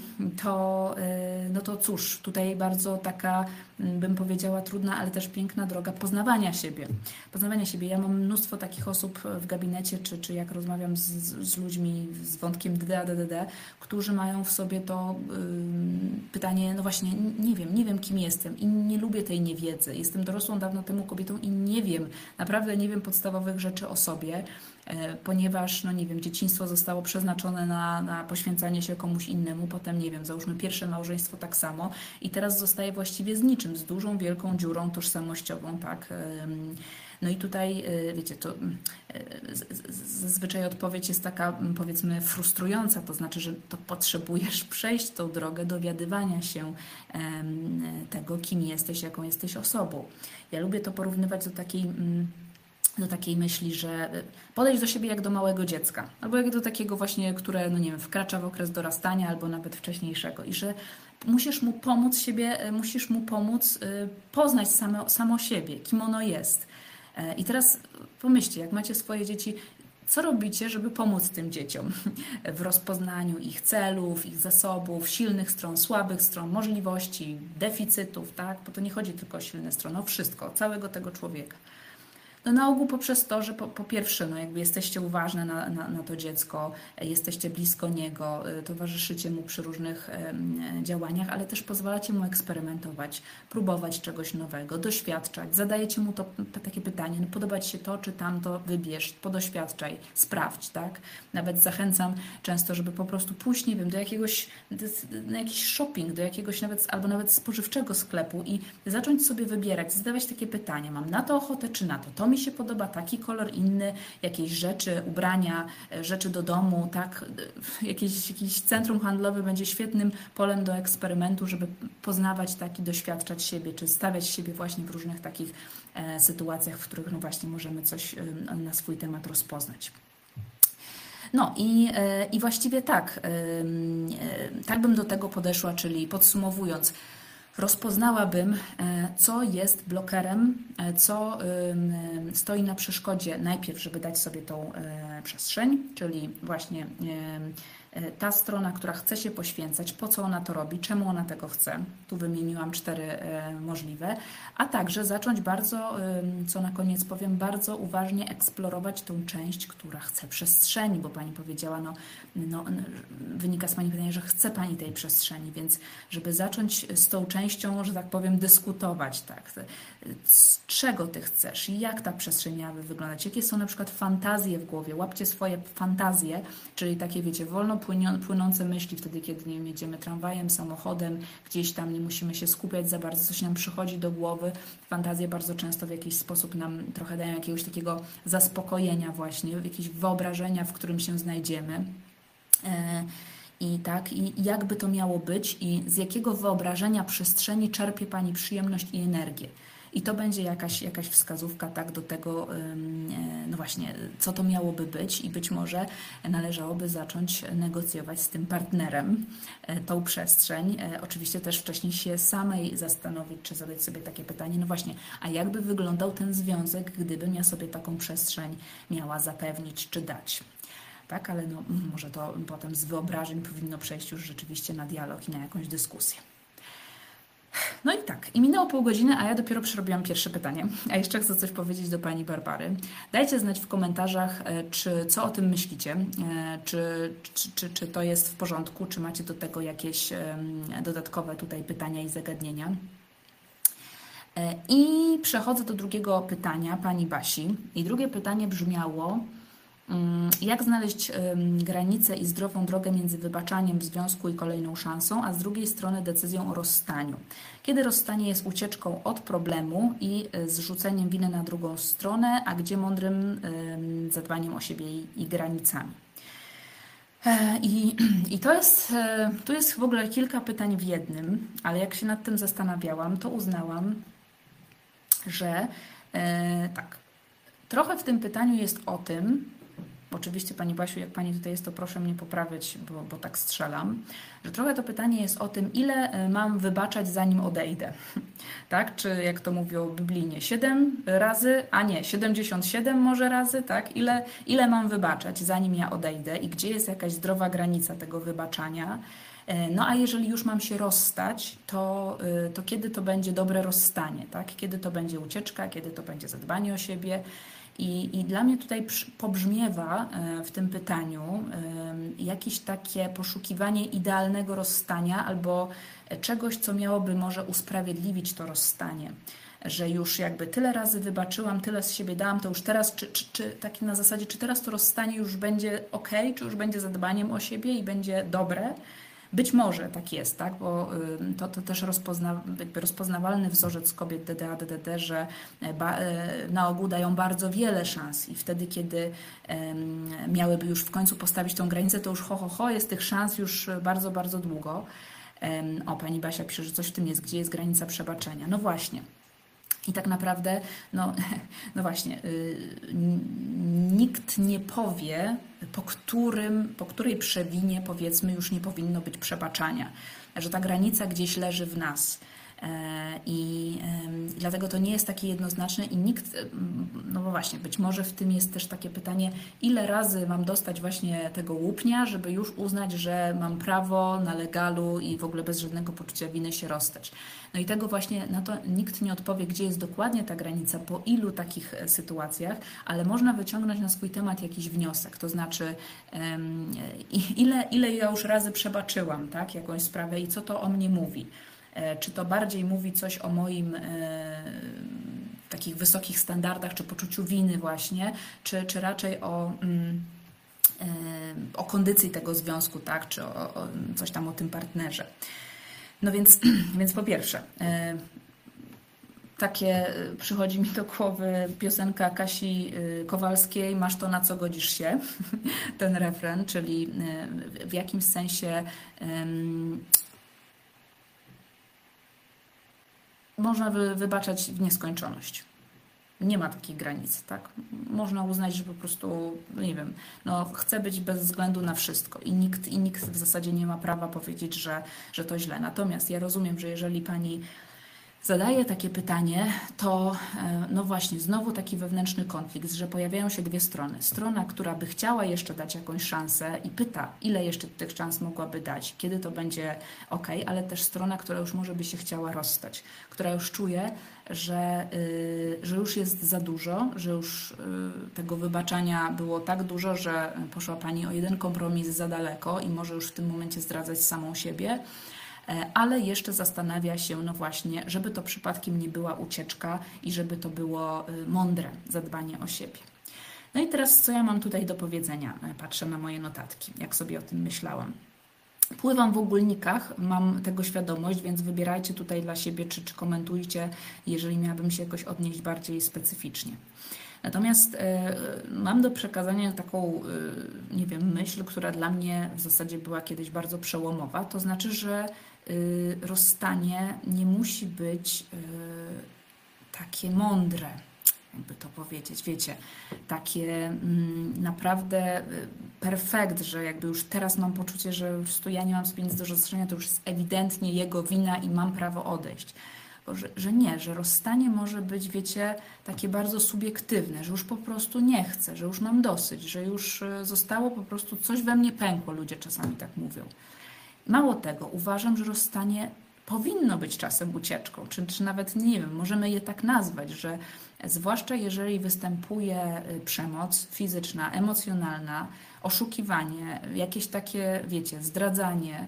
to, e, no to cóż, tutaj bardzo taka, bym powiedziała, trudna, ale też piękna droga poznawania siebie. Poznawania siebie. Ja mam mnóstwo takich osób w gabinecie, czy, czy jak rozmawiam z, z ludźmi z wątkiem DDD, którzy mają w sobie to pytanie, no właśnie, nie wiem, nie wiem kim jestem i nie lubię tej niewiedzy. Jestem dorosłą dawno temu kobietą i nie wiem, naprawdę nie wiem podstawowych rzeczy o sobie. E, ponieważ, no nie wiem, dzieciństwo zostało przeznaczone na, na poświęcanie się komuś innemu, potem, nie wiem, załóżmy pierwsze małżeństwo tak samo i teraz zostaje właściwie z niczym, z dużą, wielką dziurą tożsamościową, tak. No i tutaj, e, wiecie, to e, zazwyczaj odpowiedź jest taka, powiedzmy, frustrująca, to znaczy, że to potrzebujesz przejść tą drogę dowiadywania się tego, kim jesteś, jaką jesteś osobą. Ja lubię to porównywać do takiej do takiej myśli, że y, podejść do siebie jak do małego dziecka, albo jak do takiego właśnie, które, no nie wiem, wkracza w okres dorastania, albo nawet wcześniejszego, i że musisz mu pomóc siebie, y, musisz mu pomóc y, poznać samo, samo siebie, kim ono jest. E, I teraz pomyślcie, jak macie swoje dzieci, co robicie, żeby pomóc tym dzieciom w rozpoznaniu ich celów, ich zasobów, silnych stron, słabych stron, możliwości, deficytów, tak? Bo to nie chodzi tylko o silne strony, o wszystko, całego tego człowieka. No na ogół poprzez to, że po, po pierwsze, no jakby jesteście uważne na, na, na, to dziecko, jesteście blisko niego, y, towarzyszycie mu przy różnych działaniach, ale też pozwalacie mu eksperymentować, próbować czegoś nowego, doświadczać, zadajecie mu to, to takie pytanie, no się to czy tamto, wybierz, podoświadczaj, sprawdź, tak? Nawet zachęcam często, żeby po prostu pójść, nie wiem, do jakiegoś, na jakiś shopping, do jakiegoś nawet, albo nawet spożywczego sklepu i zacząć sobie wybierać, zadawać takie pytania, mam na to ochotę czy na to, to mi mi się podoba taki kolor, inny, jakieś rzeczy, ubrania, e, rzeczy do domu, tak, e, jakieś, jakiś centrum handlowe będzie świetnym polem do eksperymentu, żeby poznawać tak i doświadczać siebie, czy stawiać siebie właśnie w różnych takich e, sytuacjach, w których no właśnie możemy coś na swój temat rozpoznać. No i, i właściwie tak, tak bym do tego podeszła, czyli podsumowując, rozpoznałabym, e, co jest blokerem, e, co stoi na przeszkodzie najpierw, żeby dać sobie tą e, przestrzeń, czyli właśnie E, ta strona, która chce się poświęcać, po co ona to robi, czemu ona tego chce. Tu wymieniłam cztery e, możliwe, a także zacząć bardzo, co na koniec powiem, bardzo uważnie eksplorować tą część, która chce przestrzeni, bo Pani powiedziała, no, no wynika z Pani pytania, że chce Pani tej przestrzeni, więc żeby zacząć z tą częścią, że tak powiem, dyskutować, tak, z czego Ty chcesz, jak ta przestrzeń miałaby wyglądać, jakie są na przykład fantazje w głowie, łapcie swoje fantazje, czyli takie, wiecie, wolno płynące myśli wtedy, kiedy nie wiem, jedziemy tramwajem, samochodem, gdzieś tam nie musimy się skupiać za bardzo, coś nam przychodzi do głowy. Fantazje bardzo często w jakiś sposób nam trochę dają jakiegoś takiego zaspokojenia właśnie, jakieś wyobrażenia, w którym się znajdziemy. E, I tak, i jakby to miało być, i z jakiego wyobrażenia przestrzeni czerpie Pani przyjemność i energię. I to będzie jakaś, jakaś wskazówka tak do tego, e, no właśnie, co to miałoby być i być może należałoby zacząć negocjować z tym partnerem e, tą przestrzeń. E, oczywiście też wcześniej się samej zastanowić, czy zadać sobie takie pytanie, no właśnie, a jakby wyglądał ten związek, gdybym ja sobie taką przestrzeń miała zapewnić czy dać tak, ale no, może to potem z wyobrażeń powinno przejść już rzeczywiście na dialog i na jakąś dyskusję. No i tak, i minęło pół godziny, a ja dopiero przerobiłam pierwsze pytanie. A jeszcze chcę coś powiedzieć do Pani Barbary. Dajcie znać w komentarzach, e, czy co o tym myślicie, e, czy, czy, czy, czy to jest w porządku, czy macie do tego jakieś dodatkowe tutaj pytania i zagadnienia. E, I przechodzę do drugiego pytania Pani Basi. I drugie pytanie brzmiało, jak znaleźć granicę i zdrową drogę między wybaczaniem w związku i kolejną szansą, a z drugiej strony decyzją o rozstaniu? Kiedy rozstanie jest ucieczką od problemu i e, zrzuceniem winy na drugą stronę, a gdzie mądrym zadbaniem o siebie i, granicami? E, I, I to jest, e, tu jest w ogóle kilka pytań w jednym, ale jak się nad tym zastanawiałam, to uznałam, że tak, trochę w tym pytaniu jest o tym, Oczywiście Pani Basiu, jak Pani tutaj jest, to proszę mnie poprawić, bo, bo tak strzelam, że trochę to pytanie jest o tym, ile e, mam wybaczać zanim odejdę. tak? Czy jak to mówią biblijnie, 7 razy, a nie, 77 może razy, tak? Ile, ile mam wybaczać zanim ja odejdę i gdzie jest jakaś zdrowa granica tego wybaczania? E, no a jeżeli już mam się rozstać, to, e, to kiedy to będzie dobre rozstanie, tak? Kiedy to będzie ucieczka, kiedy to będzie zadbanie o siebie, i, I dla mnie tutaj pobrzmiewa e, w tym pytaniu e, jakieś takie poszukiwanie idealnego rozstania albo czegoś, co miałoby może usprawiedliwić to rozstanie. Że już jakby tyle razy wybaczyłam, tyle z siebie dałam, to już teraz, czy, czy, czy taki na zasadzie, czy teraz to rozstanie już będzie ok, czy już będzie zadbaniem o siebie i będzie dobre, być może tak jest, tak? bo to, to też rozpozna, rozpoznawalny wzorzec kobiet DDA, DDD, że e, ba, e, na ogół dają bardzo wiele szans i wtedy, kiedy miałyby już w końcu postawić tą granicę, to już ho, ho, ho, jest tych szans już bardzo, bardzo długo. O, pani Basia pisze, że coś w tym jest, gdzie jest granica przebaczenia. No właśnie. I tak naprawdę, no, no właśnie, yy, nikt nie powie, po, którym, po której przewinie, powiedzmy, już nie powinno być przebaczania, że ta granica gdzieś leży w nas. E, I dlatego to nie jest takie jednoznaczne i nikt, no bo właśnie, być może w tym jest też takie pytanie, ile razy mam dostać właśnie tego łupnia, żeby już uznać, że mam prawo na legalu i w ogóle bez żadnego poczucia winy się rozstać. No i tego właśnie na to nikt nie odpowie, gdzie jest dokładnie ta granica, po ilu takich e, sytuacjach, ale można wyciągnąć na swój temat jakiś wniosek, to znaczy ile, ile ja już razy przebaczyłam, tak, jakąś sprawę i co to o mnie mówi. E, czy to bardziej mówi coś o moim e, takich wysokich standardach, czy poczuciu winy właśnie, czy, czy raczej o, mm, e, o kondycji tego związku, tak, czy o, o coś tam o tym partnerze. No więc, więc po pierwsze, takie przychodzi mi do głowy piosenka Kasi Kowalskiej, masz to na co godzisz się, ten refren, czyli w jakimś sensie można wy, wybaczać w nieskończoność. Nie ma takiej granicy, tak? Można uznać, że po prostu, nie wiem, no, chcę być bez względu na wszystko i nikt, i nikt w zasadzie nie ma prawa powiedzieć, że, że to źle. Natomiast ja rozumiem, że jeżeli pani zadaję takie pytanie, to e, no właśnie, znowu taki wewnętrzny konflikt, że pojawiają się dwie strony. Strona, która by chciała jeszcze dać jakąś szansę i pyta, ile jeszcze tych szans mogłaby dać, kiedy to będzie ok, ale też strona, która już może by się chciała rozstać, która już czuje, że, yy, że już jest za dużo, że już yy, tego wybaczania było tak dużo, że poszła Pani o jeden kompromis za daleko i może już w tym momencie zdradzać samą siebie ale jeszcze zastanawia się, no właśnie, żeby to przypadkiem nie była ucieczka i żeby to było y, mądre zadbanie o siebie. No i teraz, co ja mam tutaj do powiedzenia? E, patrzę na moje notatki, jak sobie o tym myślałam. Pływam w ogólnikach, mam tego świadomość, więc wybierajcie tutaj dla siebie, czy, czy komentujcie, jeżeli miałabym się jakoś odnieść bardziej specyficznie. Natomiast e, mam do przekazania taką, e, nie wiem, myśl, która dla mnie w zasadzie była kiedyś bardzo przełomowa. To znaczy, że Y, rozstanie nie musi być y, takie mądre, jakby to powiedzieć, wiecie, takie mm, naprawdę y, perfekt, że jakby już teraz mam poczucie, że już ja nie mam sobie nic do rozstrzygnięcia, to już jest ewidentnie jego wina i mam prawo odejść. Że, że, nie, że rozstanie może być, wiecie, takie bardzo subiektywne, że już po prostu nie chcę, że już mam dosyć, że już zostało po prostu coś we mnie pękło, ludzie czasami tak mówią. Mało tego, uważam, że rozstanie powinno być czasem ucieczką, czy, czy nawet nie wiem, możemy je tak nazwać, że zwłaszcza jeżeli występuje y, przemoc fizyczna, emocjonalna, oszukiwanie, jakieś takie, wiecie, zdradzanie,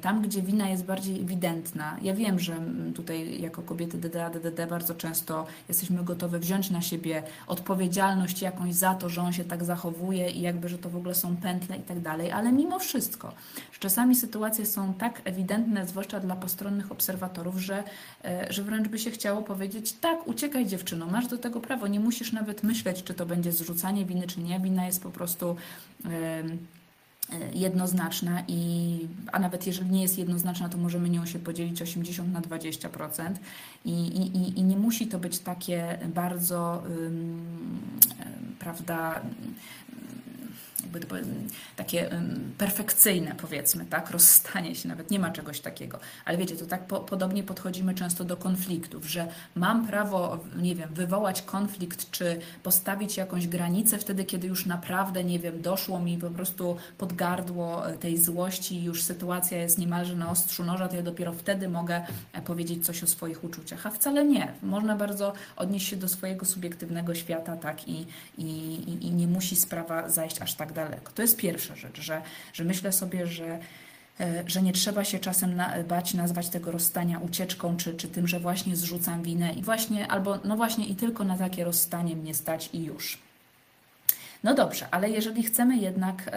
tam, gdzie wina jest bardziej ewidentna, ja wiem, że tutaj jako kobiety DDA, DDD bardzo często jesteśmy gotowe wziąć na siebie odpowiedzialność jakąś za to, że on się tak zachowuje i jakby, że to w ogóle są pętle i tak dalej, ale mimo wszystko, czasami sytuacje są tak ewidentne, zwłaszcza dla postronnych obserwatorów, że, e, że wręcz by się chciało powiedzieć, tak, uciekaj dziewczyno, masz do tego prawo, nie musisz nawet myśleć, czy to będzie zrzucanie winy, czy nie, wina jest po prostu... Yy, jednoznaczna i a nawet jeżeli nie jest jednoznaczna, to możemy nią się podzielić 80 na 20% i, i, i nie musi to być takie bardzo prawda jakby takie perfekcyjne, powiedzmy, tak, rozstanie się, nawet nie ma czegoś takiego. Ale wiecie, to tak po, podobnie podchodzimy często do konfliktów, że mam prawo, nie wiem, wywołać konflikt, czy postawić jakąś granicę wtedy, kiedy już naprawdę, nie wiem, doszło mi po prostu pod gardło e, tej złości już sytuacja jest niemalże na ostrzu noża, to ja dopiero wtedy mogę e, powiedzieć coś o swoich uczuciach. A wcale nie. Można bardzo odnieść się do swojego subiektywnego świata, tak, i, i, i nie musi sprawa zajść aż tak daleko. To jest pierwsza rzecz, że, że myślę sobie, że e, że nie trzeba się czasem na, bać nazwać tego rozstania ucieczką, czy, czy tym, że właśnie zrzucam winę i właśnie, albo no właśnie i tylko na takie rozstanie mnie stać i już. No dobrze, ale jeżeli chcemy jednak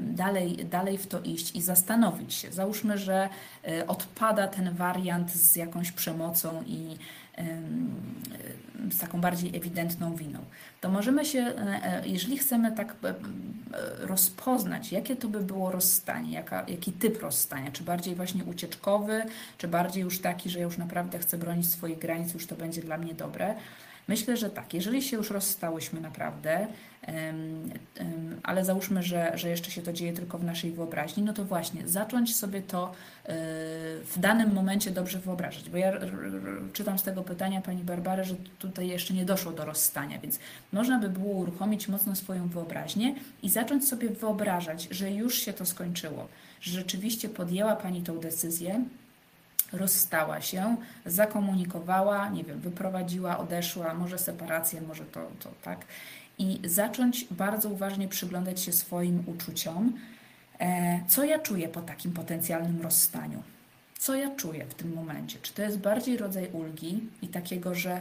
dalej, dalej w to iść i zastanowić się, załóżmy, że e, odpada ten wariant z jakąś przemocą i z taką bardziej ewidentną winą, to możemy się, e, e, jeżeli chcemy tak rozpoznać, jakie to by było rozstanie, jaka, jaki typ rozstania, czy bardziej właśnie ucieczkowy, czy bardziej już taki, że ja już naprawdę chcę bronić swoich granic, już to będzie dla mnie dobre, Myślę, że tak, jeżeli się już rozstałyśmy naprawdę, ale załóżmy, że, że jeszcze się to dzieje tylko w naszej wyobraźni, no to właśnie zacząć sobie to e, w danym momencie dobrze wyobrażać. Bo ja czytam z tego pytania pani Barbary, że tutaj jeszcze nie doszło do rozstania, więc można by było uruchomić mocno swoją wyobraźnię i zacząć sobie wyobrażać, że już się to skończyło, że rzeczywiście podjęła pani tą decyzję, rozstała się, zakomunikowała, nie wiem, wyprowadziła, odeszła, może separację, może to, to tak. I zacząć bardzo uważnie przyglądać się swoim uczuciom, e, co ja czuję po takim potencjalnym rozstaniu. Co ja czuję w tym momencie? Czy to jest bardziej rodzaj ulgi i takiego, że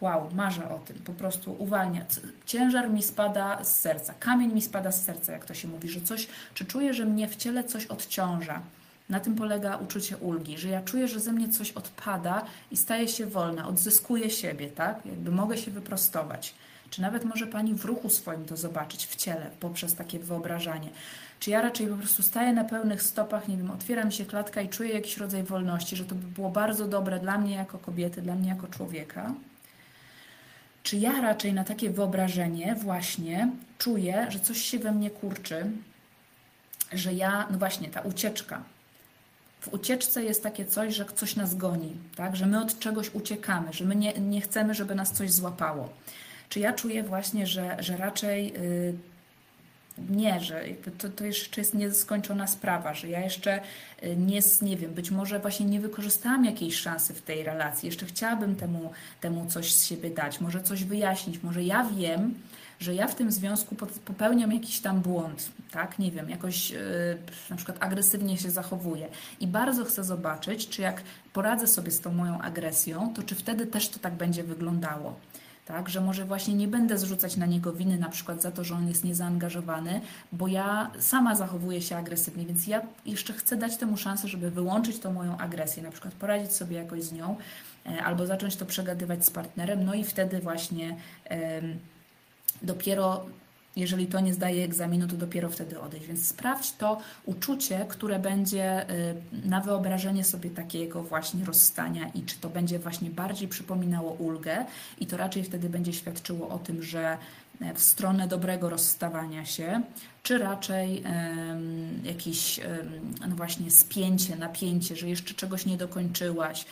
wow, marzę o tym, po prostu uwalnia. Ciężar mi spada z serca, kamień mi spada z serca, jak to się mówi, że coś, czy czuję, że mnie w ciele coś odciąża, na tym polega uczucie ulgi, że ja czuję, że ze mnie coś odpada i staję się wolna, odzyskuję siebie, tak? Jakby mogę się wyprostować. Czy nawet może Pani w ruchu swoim to zobaczyć w ciele poprzez takie wyobrażanie. Czy ja raczej po prostu staję na pełnych stopach, nie wiem, otwiera mi się klatka i czuję jakiś rodzaj wolności, że to by było bardzo dobre dla mnie jako kobiety, dla mnie jako człowieka? Czy ja raczej na takie wyobrażenie właśnie czuję, że coś się we mnie kurczy, że ja, no właśnie, ta ucieczka, w ucieczce jest takie coś, że coś nas goni, tak? że my od czegoś uciekamy, że my nie, nie chcemy, żeby nas coś złapało. Czy ja czuję właśnie, że, że raczej yy, nie, że to, to jeszcze jest nieskończona sprawa, że ja jeszcze y, nie, nie wiem, być może właśnie nie wykorzystałam jakiejś szansy w tej relacji, jeszcze chciałabym temu, temu coś z siebie dać, może coś wyjaśnić, może ja wiem, że ja w tym związku popełniam jakiś tam błąd, tak, nie wiem, jakoś yy, na przykład agresywnie się zachowuję. I bardzo chcę zobaczyć, czy jak poradzę sobie z tą moją agresją, to czy wtedy też to tak będzie wyglądało. Tak, że może właśnie nie będę zrzucać na niego winy na przykład za to, że on jest niezaangażowany, bo ja sama zachowuję się agresywnie, więc ja jeszcze chcę dać temu szansę, żeby wyłączyć tą moją agresję, na przykład poradzić sobie jakoś z nią, e, albo zacząć to przegadywać z partnerem, no i wtedy właśnie dopiero jeżeli to nie zdaje egzaminu, to dopiero wtedy odejść. Więc sprawdź to uczucie, które będzie y, na wyobrażenie sobie takiego właśnie rozstania i czy to będzie właśnie bardziej przypominało ulgę i to raczej wtedy będzie świadczyło o tym, że e, w stronę dobrego rozstawania się, czy raczej jakieś no właśnie spięcie, napięcie, że jeszcze czegoś nie dokończyłaś,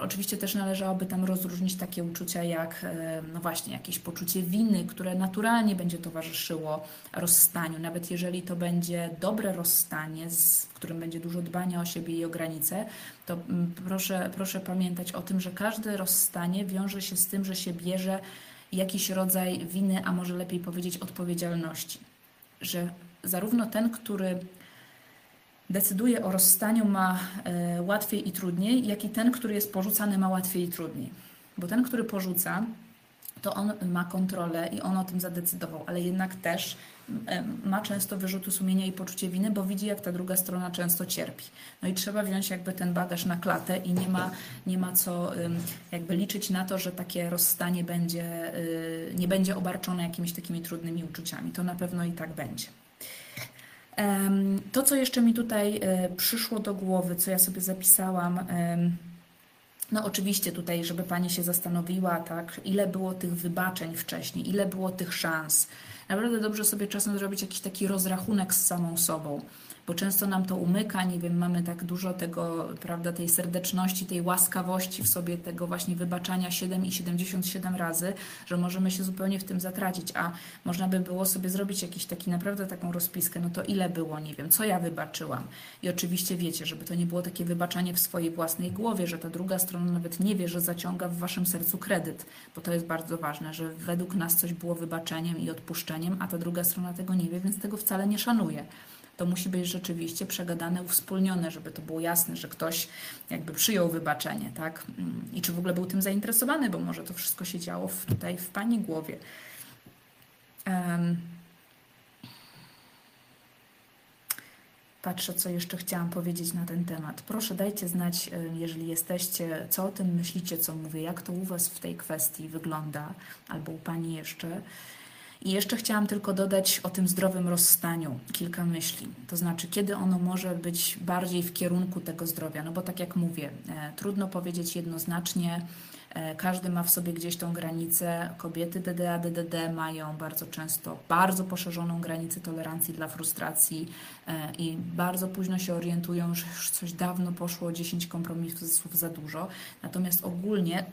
Oczywiście też należałoby tam rozróżnić takie uczucia jak, e, no właśnie, jakieś poczucie winy, które naturalnie będzie towarzyszyło rozstaniu. Nawet jeżeli to będzie dobre rozstanie, w którym będzie dużo dbania o siebie i o granice, to mm, proszę, proszę pamiętać o tym, że każde rozstanie wiąże się z tym, że się bierze jakiś rodzaj winy, a może lepiej powiedzieć odpowiedzialności. Że zarówno ten, który decyduje o rozstaniu, ma e, łatwiej i trudniej, jak i ten, który jest porzucany, ma łatwiej i trudniej. Bo ten, który porzuca, to on ma kontrolę i on o tym zadecydował, ale jednak też ma często wyrzuty sumienia i poczucie winy, bo widzi, jak ta druga strona często cierpi. No i trzeba wziąć jakby ten bagaż na klatę i nie ma, nie ma co jakby liczyć na to, że takie rozstanie będzie, y, nie będzie obarczone jakimiś takimi trudnymi uczuciami. To na pewno i tak będzie. To, co jeszcze mi tutaj e, przyszło do głowy, co ja sobie zapisałam, no oczywiście tutaj, żeby Pani się zastanowiła, tak, ile było tych wybaczeń wcześniej, ile było tych szans. Naprawdę dobrze sobie czasem zrobić jakiś taki rozrachunek z samą sobą bo często nam to umyka, nie wiem, mamy tak dużo tego, prawda, tej serdeczności, tej łaskawości w sobie, tego właśnie wybaczania 7 i 77 razy, że możemy się zupełnie w tym zatracić, a można by było sobie zrobić jakiś taki naprawdę taką rozpiskę, no to ile było, nie wiem, co ja wybaczyłam. I oczywiście wiecie, żeby to nie było takie wybaczanie w swojej własnej głowie, że ta druga strona nawet nie wie, że zaciąga w waszym sercu kredyt, bo to jest bardzo ważne, że według nas coś było wybaczeniem i odpuszczeniem, a ta druga strona tego nie wie, więc tego wcale nie szanuje to musi być rzeczywiście przegadane, uwspólnione, żeby to było jasne, że ktoś jakby przyjął wybaczenie, tak? I czy w ogóle był tym zainteresowany, bo może to wszystko się działo w, tutaj w Pani głowie. Um, Patrzę, co jeszcze chciałam powiedzieć na ten temat. Proszę dajcie znać, jeżeli jesteście, co o tym myślicie, co mówię, jak to u Was w tej kwestii wygląda, albo u Pani jeszcze. I jeszcze chciałam tylko dodać o tym zdrowym rozstaniu kilka myśli. To znaczy, kiedy ono może być bardziej w kierunku tego zdrowia. No bo tak jak mówię, e, trudno powiedzieć jednoznacznie. E, każdy ma w sobie gdzieś tą granicę. Kobiety DDA, DDD mają bardzo często bardzo poszerzoną granicę tolerancji dla frustracji e, i bardzo późno się orientują, że już coś dawno poszło, 10 kompromisów za dużo. Natomiast ogólnie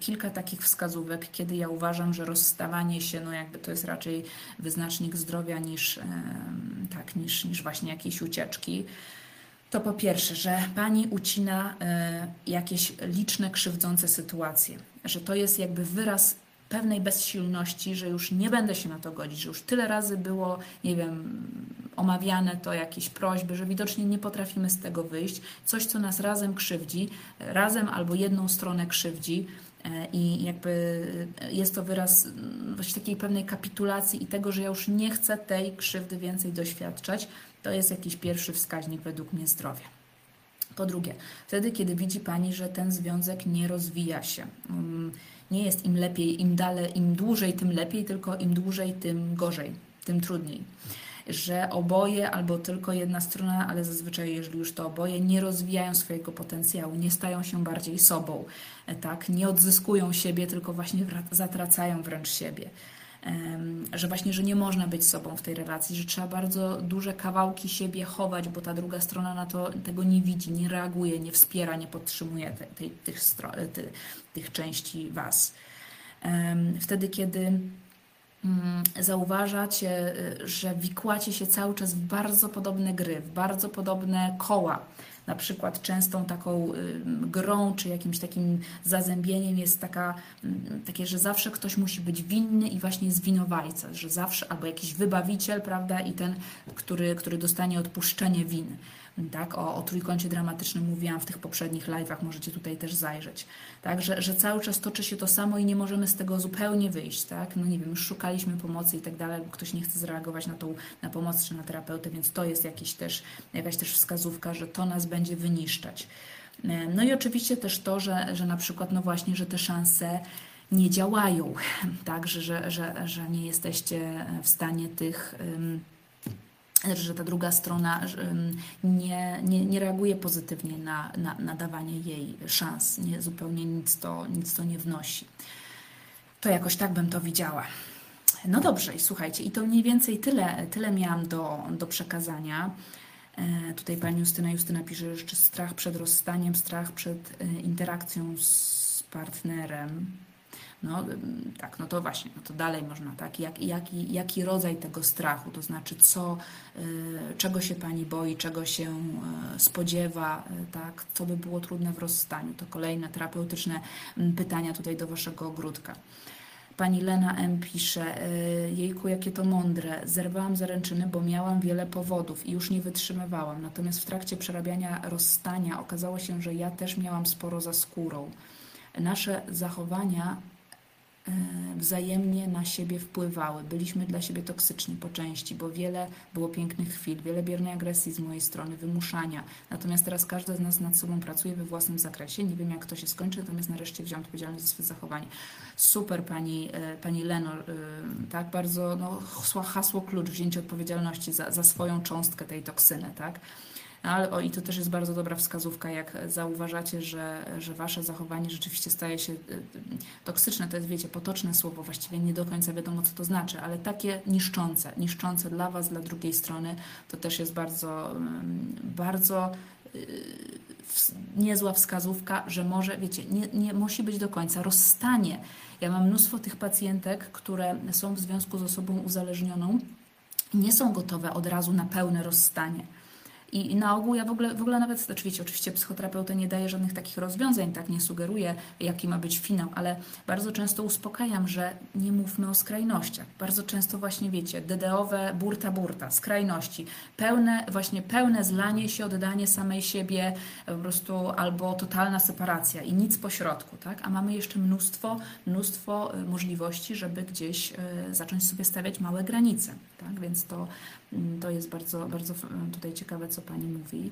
kilka takich wskazówek, kiedy ja uważam, że rozstawanie się, no jakby to jest raczej wyznacznik zdrowia niż, tak, niż, niż właśnie jakieś ucieczki. To po pierwsze, że pani ucina e, jakieś liczne krzywdzące sytuacje, że to jest jakby wyraz pewnej bezsilności, że już nie będę się na to godzić, że już tyle razy było, nie wiem, omawiane to jakieś prośby, że widocznie nie potrafimy z tego wyjść. Coś, co nas razem krzywdzi, razem albo jedną stronę krzywdzi. E, I jakby jest to wyraz mm, właśnie takiej pewnej kapitulacji i tego, że ja już nie chcę tej krzywdy więcej doświadczać. To jest jakiś pierwszy wskaźnik według mnie zdrowia. Po drugie, wtedy, kiedy widzi Pani, że ten związek nie rozwija się, mm, nie jest im lepiej, im dalej, im dłużej, tym lepiej, tylko im dłużej, tym gorzej, tym trudniej. Że oboje albo tylko jedna strona, ale zazwyczaj, jeżeli już to oboje, nie rozwijają swojego potencjału, nie stają się bardziej sobą, tak? nie odzyskują siebie, tylko właśnie zatracają wręcz siebie że właśnie, że nie można być sobą w tej relacji, że trzeba bardzo duże kawałki siebie chować, bo ta druga strona na to tego nie widzi, nie reaguje, nie wspiera, nie podtrzymuje te, te, tych, tych, tych części Was. Wtedy, kiedy mm, zauważacie, y, że wikłacie się cały czas w bardzo podobne gry, w bardzo podobne koła, na przykład częstą taką grą czy jakimś takim zazębieniem jest taka, takie, że zawsze ktoś musi być winny i właśnie jest winowajca, że zawsze, albo jakiś wybawiciel, prawda, i ten, który, który dostanie odpuszczenie win tak? O, o trójkącie dramatycznym mówiłam w tych poprzednich live'ach, możecie tutaj też zajrzeć, tak? Że, że cały czas toczy się to samo i nie możemy z tego zupełnie wyjść, tak? No nie wiem, już szukaliśmy pomocy i tak dalej, ktoś nie chce zareagować na tą, na pomoc czy na terapeutę, więc to jest jakiś też, jakaś też wskazówka, że to nas będzie wyniszczać. E, no i oczywiście też to, że, że na przykład, no właśnie, że te szanse nie działają, tak, że, że, że, że nie jesteście w stanie tych że ta druga strona nie, nie, nie reaguje pozytywnie na, na, na dawanie jej szans, nie, zupełnie nic to, nic to nie wnosi. To jakoś tak bym to widziała. No dobrze, i słuchajcie, i to mniej więcej tyle, tyle miałam do, do przekazania. E, tutaj pani Justyna Justyna pisze, jeszcze strach przed rozstaniem, strach przed e, interakcją z partnerem. No tak, no to właśnie, no to dalej można, tak, jak, jaki, jaki rodzaj tego strachu, to znaczy co, y, czego się Pani boi, czego się y, spodziewa, y, tak, co by było trudne w rozstaniu, to kolejne terapeutyczne pytania tutaj do Waszego ogródka. Pani Lena M. pisze, e, jejku, jakie to mądre. Zerwałam zaręczyny, bo miałam wiele powodów i już nie wytrzymywałam. Natomiast w trakcie przerabiania rozstania okazało się, że ja też miałam sporo za skórą. Nasze zachowania e, wzajemnie na siebie wpływały. Byliśmy dla siebie toksyczni po części, bo wiele było pięknych chwil, wiele biernej agresji z mojej strony, wymuszania. Natomiast teraz każdy z nas nad sobą pracuje we własnym zakresie. Nie wiem, jak to się skończy, natomiast nareszcie wziąłem odpowiedzialność za swoje zachowanie. Super, pani, e, pani Lenor, e, tak, bardzo no, hasło klucz, wzięcie odpowiedzialności za, za swoją cząstkę tej toksyny, tak. Ale o, i to też jest bardzo dobra wskazówka, jak zauważacie, że, że wasze zachowanie rzeczywiście staje się y, y, toksyczne. To jest, wiecie, potoczne słowo, właściwie nie do końca wiadomo, co to znaczy, ale takie niszczące, niszczące dla was, dla drugiej strony, to też jest bardzo, bardzo y, niezła wskazówka, że może, wiecie, nie, nie musi być do końca rozstanie. Ja mam mnóstwo tych pacjentek, które są w związku z osobą uzależnioną, nie są gotowe od razu na pełne rozstanie i, na ogół ja w ogóle, w ogóle nawet, oczywiście, oczywiście psychoterapeuta nie daje żadnych takich rozwiązań, tak nie sugeruje, jaki ma być finał, ale bardzo często uspokajam, że nie mówmy o skrajnościach. Bardzo często właśnie wiecie, DDowe burta burta, skrajności, pełne, właśnie pełne zlanie się, oddanie samej siebie, po prostu albo totalna separacja i nic pośrodku, tak? A mamy jeszcze mnóstwo, mnóstwo y, możliwości, żeby gdzieś y, zacząć sobie stawiać małe granice, tak? Więc to, to jest bardzo, bardzo tutaj ciekawe, co Pani mówi.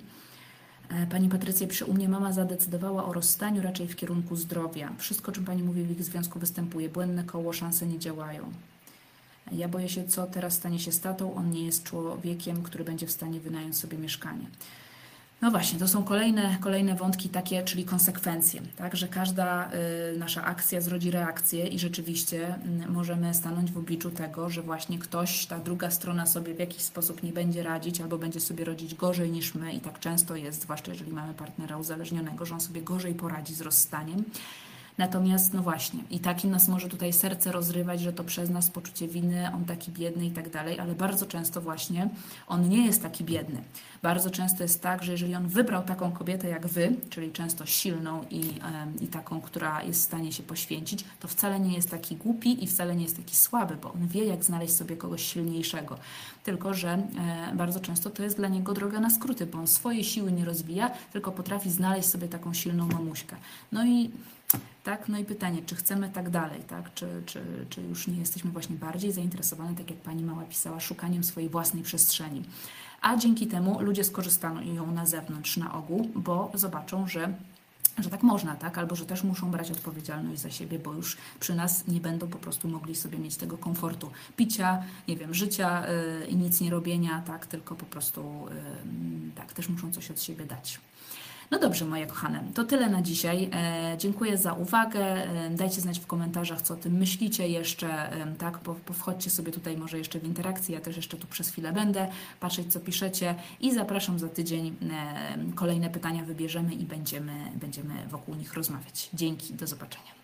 E, pani Patrycja przy u mnie mama zadecydowała o rozstaniu raczej w kierunku zdrowia. Wszystko, czym Pani mówi w ich związku występuje. Błędne koło, szanse nie działają. Ja boję się, co teraz stanie się z tatą. On nie jest człowiekiem, który będzie w stanie wynająć sobie mieszkanie. No właśnie, to są kolejne, kolejne wątki takie, czyli konsekwencje, tak, że każda y, nasza akcja zrodzi reakcję i rzeczywiście y, możemy stanąć w obliczu tego, że właśnie ktoś, ta druga strona sobie w jakiś sposób nie będzie radzić albo będzie sobie radzić gorzej niż my i tak często jest, zwłaszcza jeżeli mamy partnera uzależnionego, że on sobie gorzej poradzi z rozstaniem. Natomiast, no właśnie, i taki nas może tutaj serce rozrywać, że to przez nas poczucie winy, on taki biedny i tak dalej, ale bardzo często właśnie on nie jest taki biedny. Bardzo często jest tak, że jeżeli on wybrał taką kobietę jak wy, czyli często silną i, i taką, która jest w stanie się poświęcić, to wcale nie jest taki głupi i wcale nie jest taki słaby, bo on wie, jak znaleźć sobie kogoś silniejszego. Tylko, że e, bardzo często to jest dla niego droga na skróty, bo on swoje siły nie rozwija, tylko potrafi znaleźć sobie taką silną mamuśkę. No i tak? No i pytanie, czy chcemy tak dalej, tak? Czy, czy, czy już nie jesteśmy właśnie bardziej zainteresowane, tak jak pani mała pisała, szukaniem swojej własnej przestrzeni. A dzięki temu ludzie skorzystają ją na zewnątrz na ogół, bo zobaczą, że że tak można, tak? Albo że też muszą brać odpowiedzialność za siebie, bo już przy nas nie będą po prostu mogli sobie mieć tego komfortu picia, nie wiem, życia yy, i nic nie robienia, tak? Tylko po prostu yy, tak, też muszą coś od siebie dać. No dobrze, moje kochane, to tyle na dzisiaj. E, dziękuję za uwagę. E, dajcie znać w komentarzach, co o tym myślicie jeszcze, tak? Po, sobie tutaj może jeszcze w interakcji, ja też jeszcze tu przez chwilę będę patrzeć, co piszecie i zapraszam za tydzień. E, kolejne pytania wybierzemy i będziemy, będziemy wokół nich rozmawiać. Dzięki, do zobaczenia.